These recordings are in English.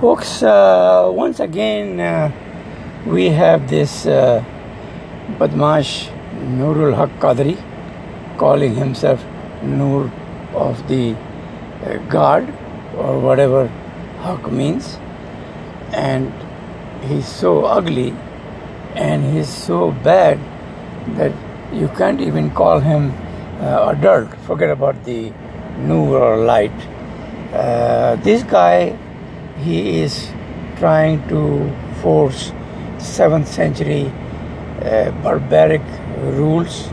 Folks, uh, once again, uh, we have this uh, Badmash Nurul Haq Qadri calling himself Nur of the uh, God or whatever Haq means. And he's so ugly and he's so bad that you can't even call him uh, adult. Forget about the Nur or light. Uh, this guy he is trying to force 7th century uh, barbaric rules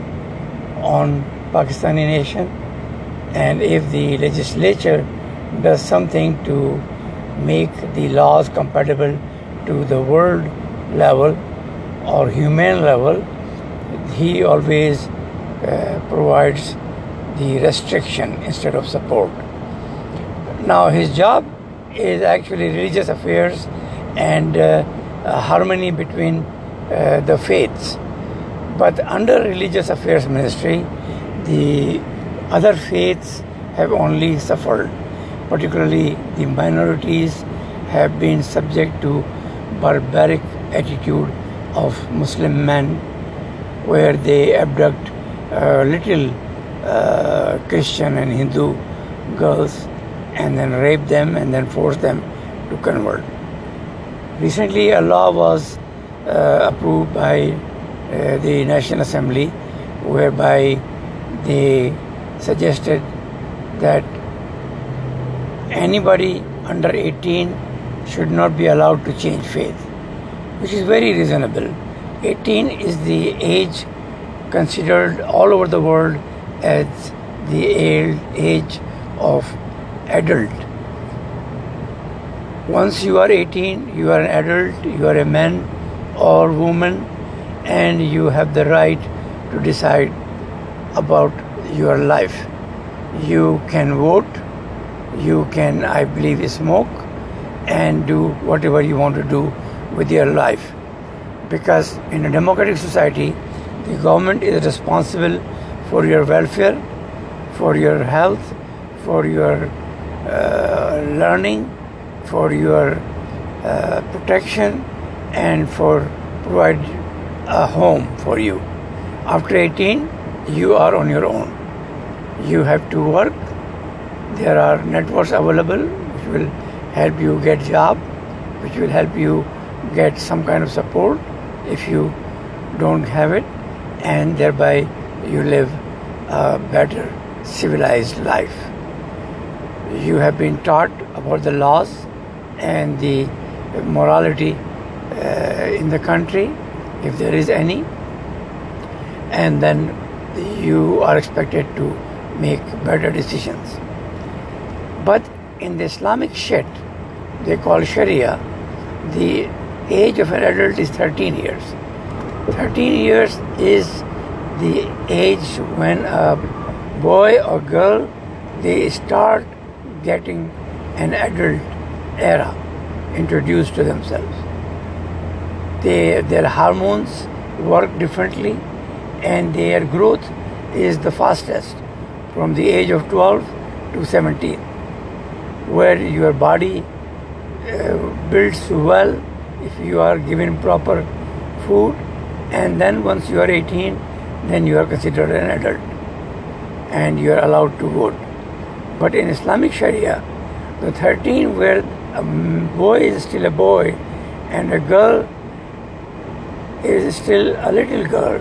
on Pakistani nation. And if the legislature does something to make the laws compatible to the world level or human level he always uh, provides the restriction instead of support. Now his job is actually religious affairs and uh, harmony between uh, the faiths. But under religious affairs ministry, the other faiths have only suffered. Particularly, the minorities have been subject to barbaric attitude of Muslim men, where they abduct uh, little uh, Christian and Hindu girls and then rape them and then force them to convert. Recently, a law was uh, approved by uh, the National Assembly whereby they suggested that anybody under 18 should not be allowed to change faith, which is very reasonable. 18 is the age considered all over the world as the age of adult. Once you are 18, you are an adult, you are a man or woman, and you have the right to decide about your life. You can vote, you can, I believe, smoke, and do whatever you want to do with your life. Because in a democratic society, the government is responsible for your welfare, for your health, for your learning, for your uh, protection, and for provide a home for you. After 18, you are on your own. You have to work. There are networks available which will help you get job, which will help you get some kind of support if you don't have it, and thereby you live a better civilized life you have been taught about the laws and the morality uh, in the country, if there is any, and then you are expected to make better decisions. But in the Islamic Shet, they call Sharia, the age of an adult is 13 years. 13 years is the age when a boy or girl they start getting an adult era introduced to themselves. They, their hormones work differently and their growth is the fastest from the age of 12 to 17, where your body uh, builds well if you are given proper food, and then once you are 18, then you are considered an adult and you are allowed to vote. But in Islamic Sharia, the 13 where a um, boy is still a boy and a girl is still a little girl,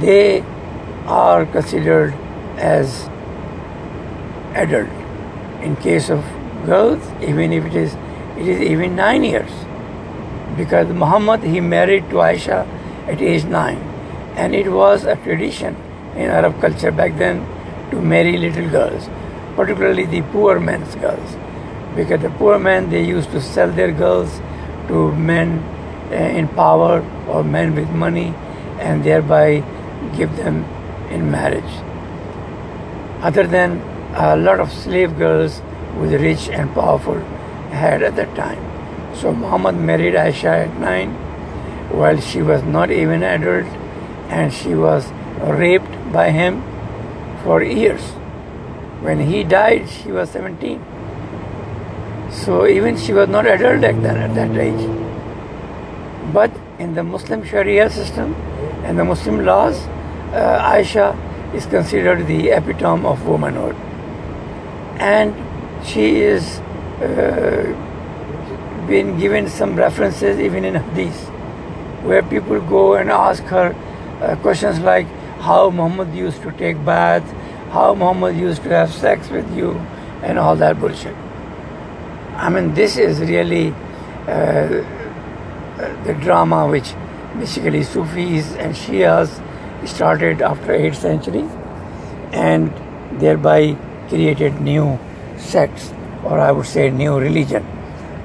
they are considered as adult. In case of girls, even if it is it is even nine years. Because Muhammad he married to Aisha at age nine. And it was a tradition in Arab culture back then to marry little girls particularly the poor men's girls, because the poor men they used to sell their girls to men eh, in power or men with money, and thereby give them in marriage. Other than a lot of slave girls with rich and powerful had at that time. So Muhammad married Aisha at nine, while she was not even adult, and she was raped by him for years. When he died, she was 17. So even she was not adult at that, at that age. But in the Muslim Sharia system and the Muslim laws, uh, Aisha is considered the epitome of womanhood. And she is uh, been given some references even in Hadith, where people go and ask her uh, questions like how Muhammad used to take baths, how Muhammad used to have sex with you, and all that bullshit. I mean, this is really uh, the drama which basically Sufis and Shias started after 8th century and thereby created new sects or I would say new religion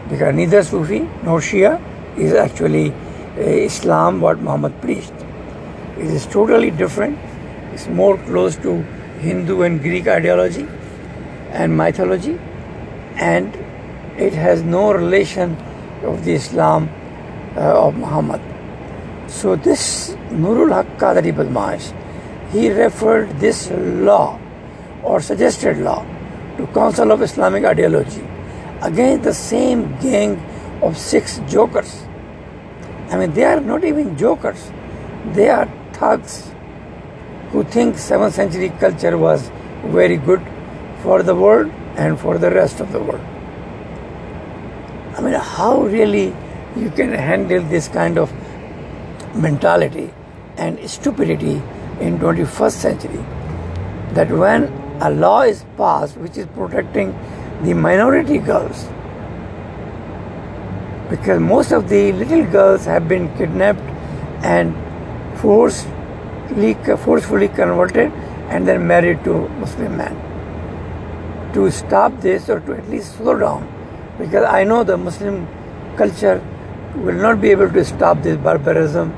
because neither Sufi nor Shia is actually uh, Islam what Muhammad preached. It is totally different. It's more close to Hindu and Greek ideology and mythology and it has no relation of the Islam uh, of Muhammad. So this Nurul Haq Qadri Badmash, he referred this law or suggested law to Council of Islamic Ideology against the same gang of six jokers. I mean, they are not even jokers. They are thugs who think 7th century culture was very good for the world and for the rest of the world. I mean, how really you can handle this kind of mentality and stupidity in 21st century that when a law is passed which is protecting the minority girls because most of the little girls have been kidnapped and forcefully, forcefully converted and then married to Muslim man. To stop this or to at least slow down, because I know the Muslim culture will not be able to stop this barbarism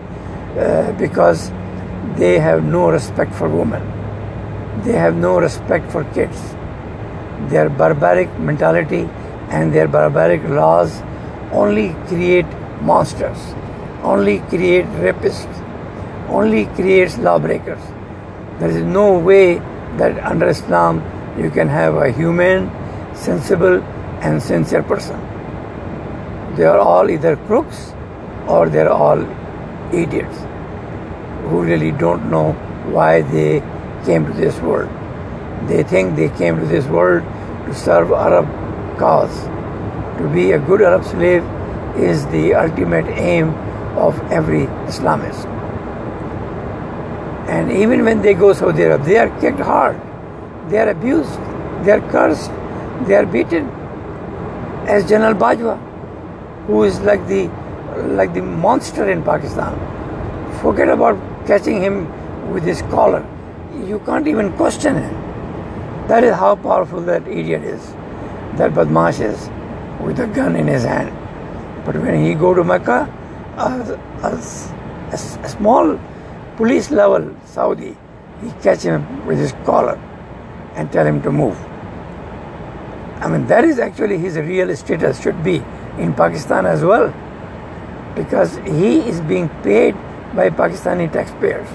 uh, because they have no respect for women. They have no respect for kids. Their barbaric mentality and their barbaric laws only create monsters, only create rapists, only creates lawbreakers. There is no way that under Islam you can have a human, sensible, and sincere person they are all either crooks or they're all idiots who really don't know why they came to this world. They think they came to this world to serve Arab cause. To be a good Arab slave is the ultimate aim of every Islamist. And even when they go Saudi Arabia, they are kicked hard, they are abused, they are cursed, they are beaten. As General Bajwa, who is like the like the monster in Pakistan. Forget about catching him with his collar. You can't even question him. That is how powerful that idiot is. That Badmash is with a gun in his hand. But when he go to Mecca, a, a, a, small police level Saudi, he catch him with his collar and tell him to move. I mean, that is actually his real status should be in Pakistan as well because he is being paid by Pakistani taxpayers.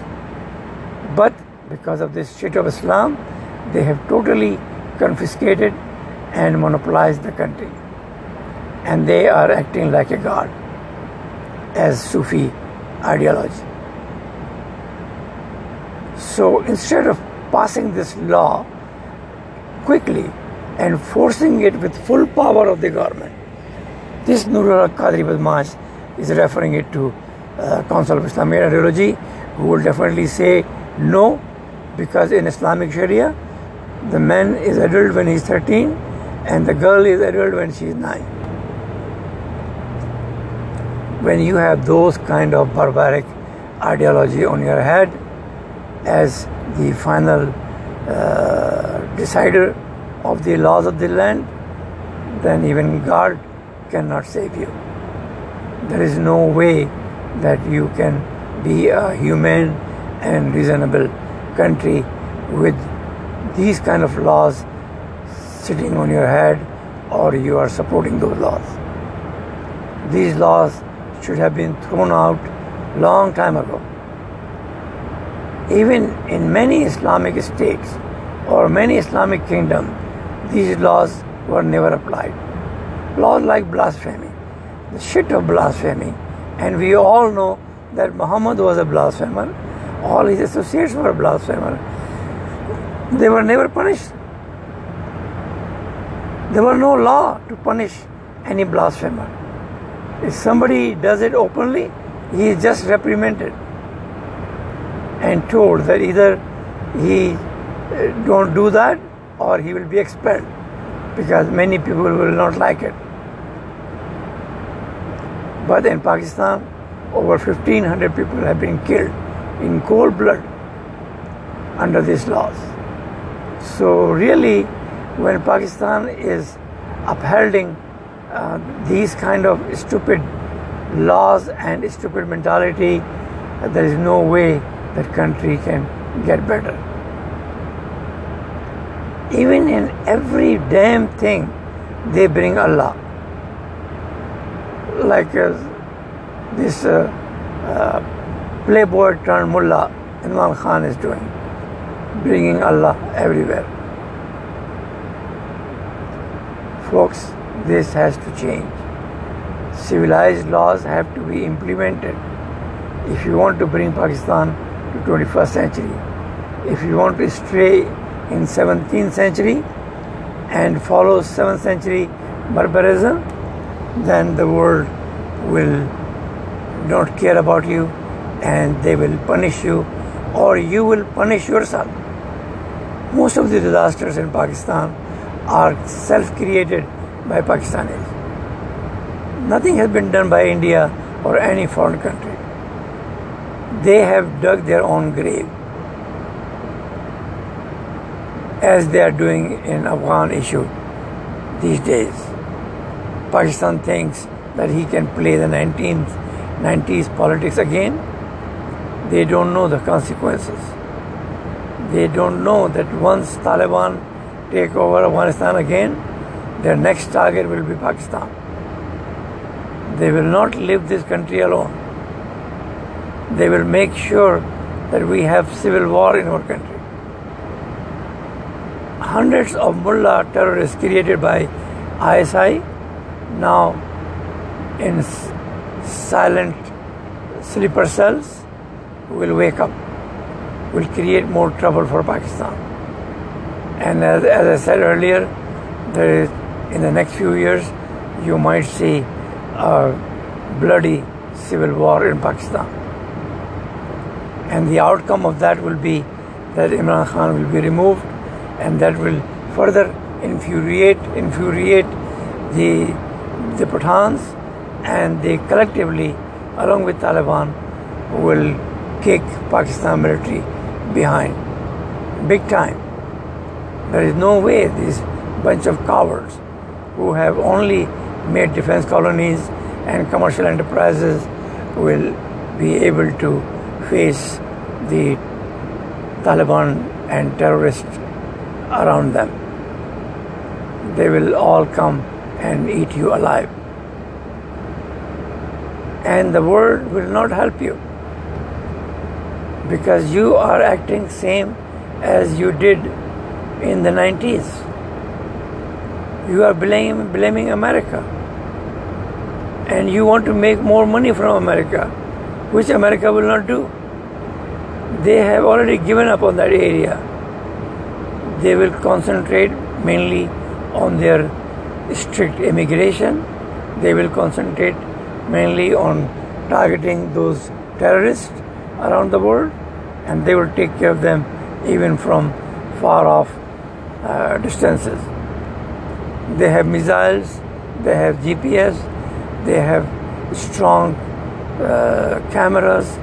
But because of this shit of Islam, they have totally confiscated and monopolized the country. And they are acting like a god as Sufi ideology. So instead of passing this law quickly and forcing it with full power of the government, this Nurul Qadri Badmash is referring it to uh, Council of Islamic Ideology, who will definitely say no, because in Islamic Sharia, the man is adult when he's 13 and the girl is adult when she is 9. When you have those kind of barbaric ideology on your head as the final uh, decider of the laws of the land, then even God cannot save you. There is no way that you can be a humane and reasonable country with these kind of laws sitting on your head or you are supporting those laws. These laws should have been thrown out long time ago. Even in many Islamic states or many Islamic kingdoms, these laws were never applied laws like blasphemy, the shit of blasphemy. And we all know that Muhammad was a blasphemer, all his associates were blasphemer. They were never punished. There was no law to punish any blasphemer. If somebody does it openly, he is just reprimanded and told that either he uh, don't do that or he will be expelled because many people will not like it. But in Pakistan, over 1500 people have been killed in cold blood under these laws. So, really, when Pakistan is upholding uh, these kind of stupid laws and stupid mentality, there is no way that country can get better. Even in every damn thing, they bring Allah. Like uh, this uh, uh, playboy turned mullah Imran Khan is doing, bringing Allah everywhere. Folks, this has to change. Civilized laws have to be implemented if you want to bring Pakistan to 21st century. If you want to stray in 17th century and follow 7th century barbarism, then the world will not care about you and they will punish you or you will punish yourself. Most of the disasters in Pakistan are self created by Pakistanis. Nothing has been done by India or any foreign country. They have dug their own grave as they are doing in Afghan issue these days. Pakistan thinks that he can play the 19th 90s politics again. They don't know the consequences. They don't know that once Taliban take over Afghanistan again, their next target will be Pakistan. They will not leave this country alone. They will make sure that we have civil war in our country. Hundreds of mullah terrorists created by ISI now in silent sleeper cells will wake up, will create more trouble for Pakistan. And as, as I said earlier, there is in the next few years you might see a bloody civil war in Pakistan. And the outcome of that will be that Imran Khan will be removed and that will further infuriate infuriate the the Pathans and they collectively along with Taliban will kick Pakistan military behind big time. There is no way these bunch of cowards who have only made defense colonies and commercial enterprises will be able to face the Taliban and terrorists around them. They will all come and eat you alive. And the world will not help you because you are acting same as you did in the 90s. You are blame, blaming America. And you want to make more money from America, which America will not do. They have already given up on that area. They will concentrate mainly on their strict immigration. They will concentrate mainly on targeting those terrorists around the world and they will take care of them even from far off uh, distances. They have missiles, they have GPS, they have strong uh, cameras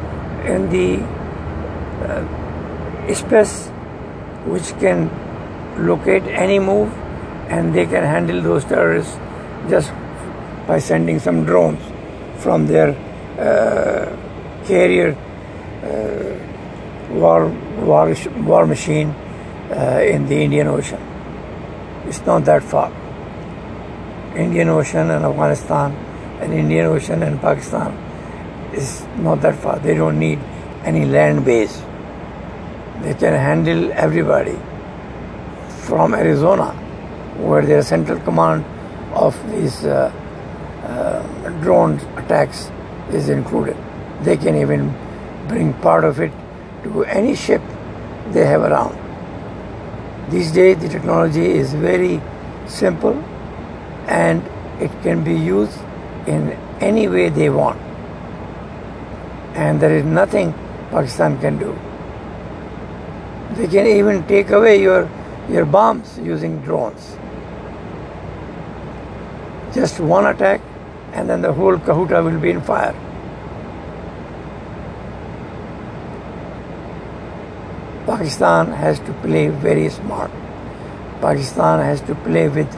in the uh, space which can locate any move and they can handle those terrorists just by sending some drones from their uh, carrier uh, war, war, war machine uh, in the Indian Ocean. It's not that far. Indian Ocean and Afghanistan and Indian Ocean and Pakistan is not that far. They don't need any land base. They can handle everybody from Arizona, where their central command of these uh, uh, drone attacks is included. They can even bring part of it to any ship they have around. These days, the technology is very simple and it can be used in any way they want. And there is nothing Pakistan can do. They can even take away your, your bombs using drones. Just one attack, and then the whole Kahuta will be in fire. Pakistan has to play very smart. Pakistan has to play with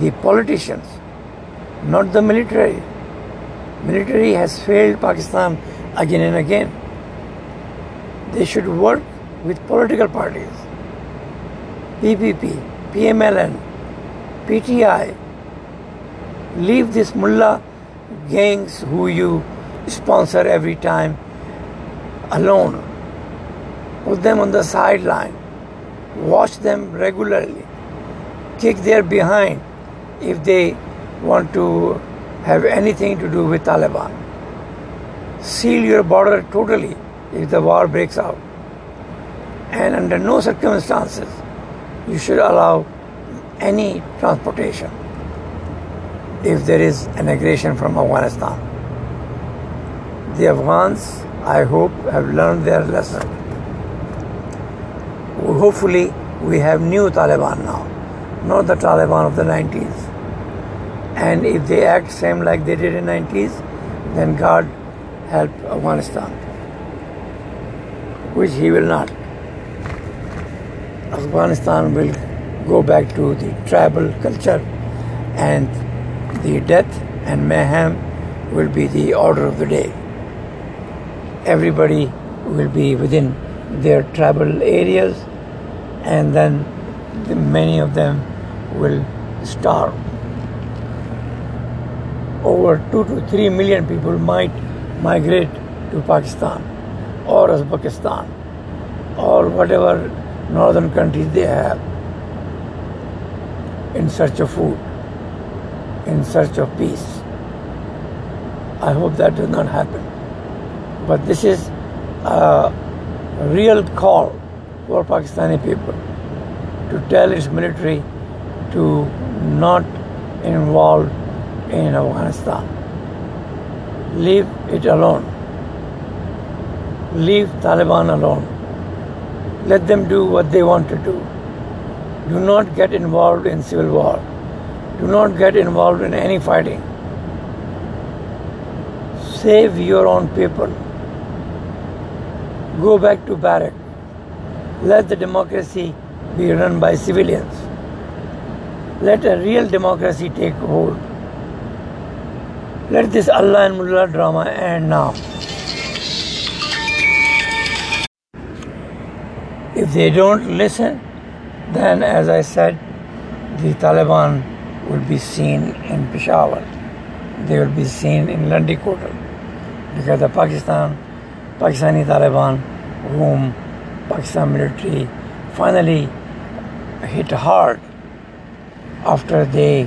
the politicians, not the military. Military has failed Pakistan again and again. They should work with political parties. PPP, PMLN, PTI. Leave these mullah gangs who you sponsor every time alone. Put them on the sideline. Watch them regularly. Kick their behind if they want to have anything to do with Taliban. Seal your border totally if the war breaks out. And under no circumstances you should allow any transportation if there is an aggression from Afghanistan. The Afghans, I hope, have learned their lesson. Hopefully, we have new Taliban now, not the Taliban of the 90s. And if they act same like they did in 90s, then God help Afghanistan, which He will not. Afghanistan will go back to the tribal culture and the death and mayhem will be the order of the day. Everybody will be within their tribal areas and then the, many of them will starve. Over 2 to 3 million people might migrate to Pakistan or Uzbekistan or whatever northern countries they have in search of food, in search of peace. I hope that does not happen. But this is a real call for Pakistani people to tell its military to not involve in Afghanistan. Leave it alone. Leave Taliban alone. Let them do what they want to do. Do not get involved in civil war. Do not get involved in any fighting. Save your own people. Go back to barrack. Let the democracy be run by civilians. Let a real democracy take hold. Let this Allah and Mullah drama end now. If they don't listen, then as I said, the Taliban will be seen in Peshawar. They will be seen in Landikotal because the Pakistan, Pakistani Taliban, whom Pakistan military finally hit hard after they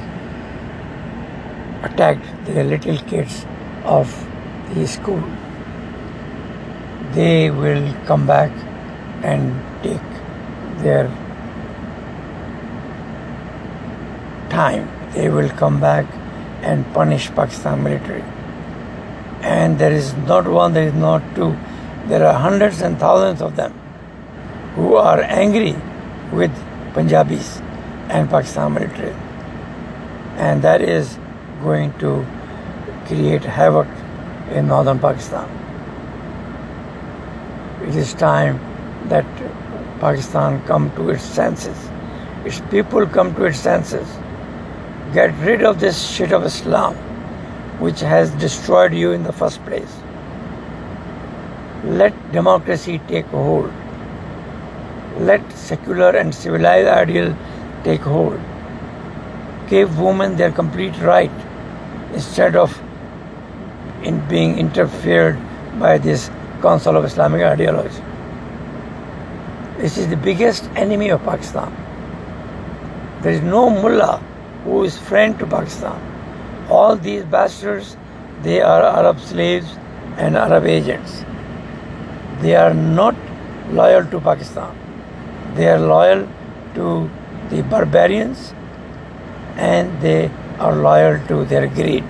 attacked the little kids of the school. They will come back and take their time. They will come back and punish Pakistan military. And there is not one, there is not two, there are hundreds and thousands of them who are angry with Punjabis and Pakistan military. And that is going to create havoc in northern Pakistan. It is time that Pakistan come to its senses. Its people come to its senses. Get rid of this shit of Islam, which has destroyed you in the first place. Let democracy take hold. Let secular and civilized ideal take hold. Give women their complete right instead of in being interfered by this Council of Islamic Ideology. This is the biggest enemy of Pakistan. There is no mullah who is friend to Pakistan. All these bastards, they are Arab slaves and Arab agents. They are not loyal to Pakistan. They are loyal to the barbarians and they are loyal to their greed.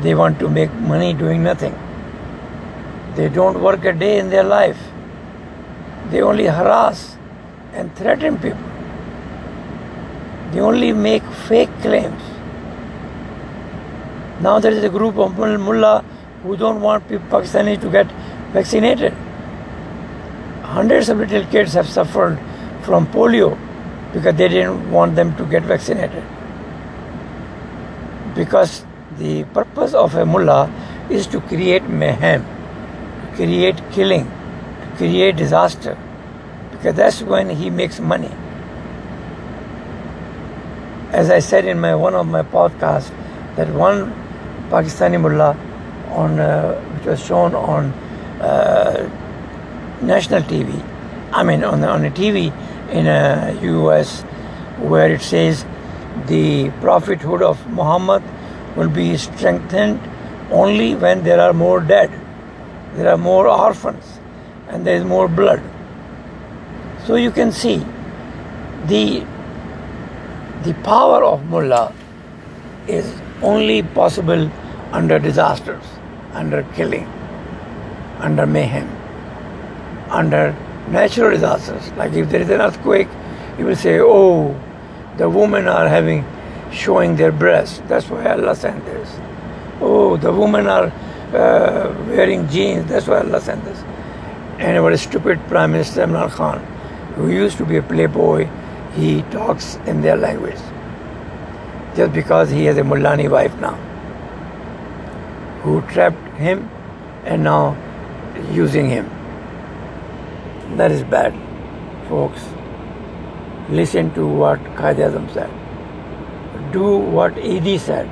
They want to make money doing nothing. They don't work a day in their life. They only harass and threaten people. They only make fake claims. Now there is a group of mullah who don't want Pakistanis to get vaccinated. Hundreds of little kids have suffered from polio because they didn't want them to get vaccinated. Because the purpose of a mullah is to create mayhem, create killing, create disaster, because that's when he makes money. As I said in my one of my podcasts, that one Pakistani mullah on uh, which was shown on uh, national TV, I mean on on a TV in uh, U.S. where it says the prophethood of Muhammad will be strengthened only when there are more dead, there are more orphans, and there is more blood. So you can see the the power of mullah is only possible under disasters, under killing, under mayhem, under natural disasters. Like if there is an earthquake, you will say, "Oh, the women are having showing their breasts. That's why Allah sent this. Oh, the women are uh, wearing jeans. That's why Allah sent this. And our stupid Prime Minister Imran Khan, who used to be a playboy, he talks in their language. Just because he has a Mullani wife now, who trapped him and now using him. That is bad, folks. Listen to what Qaid Azam said do what Edhi said.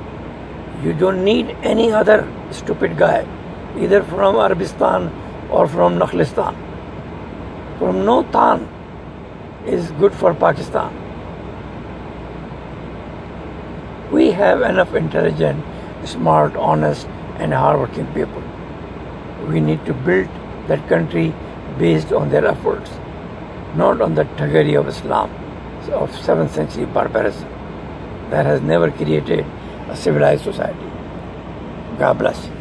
You don't need any other stupid guy, either from Arabistan or from Nakhlistan. From no Tan is good for Pakistan. We have enough intelligent, smart, honest, and hardworking people. We need to build that country based on their efforts, not on the thuggery of Islam, of 7th century barbarism that has never created a civilized society. God bless.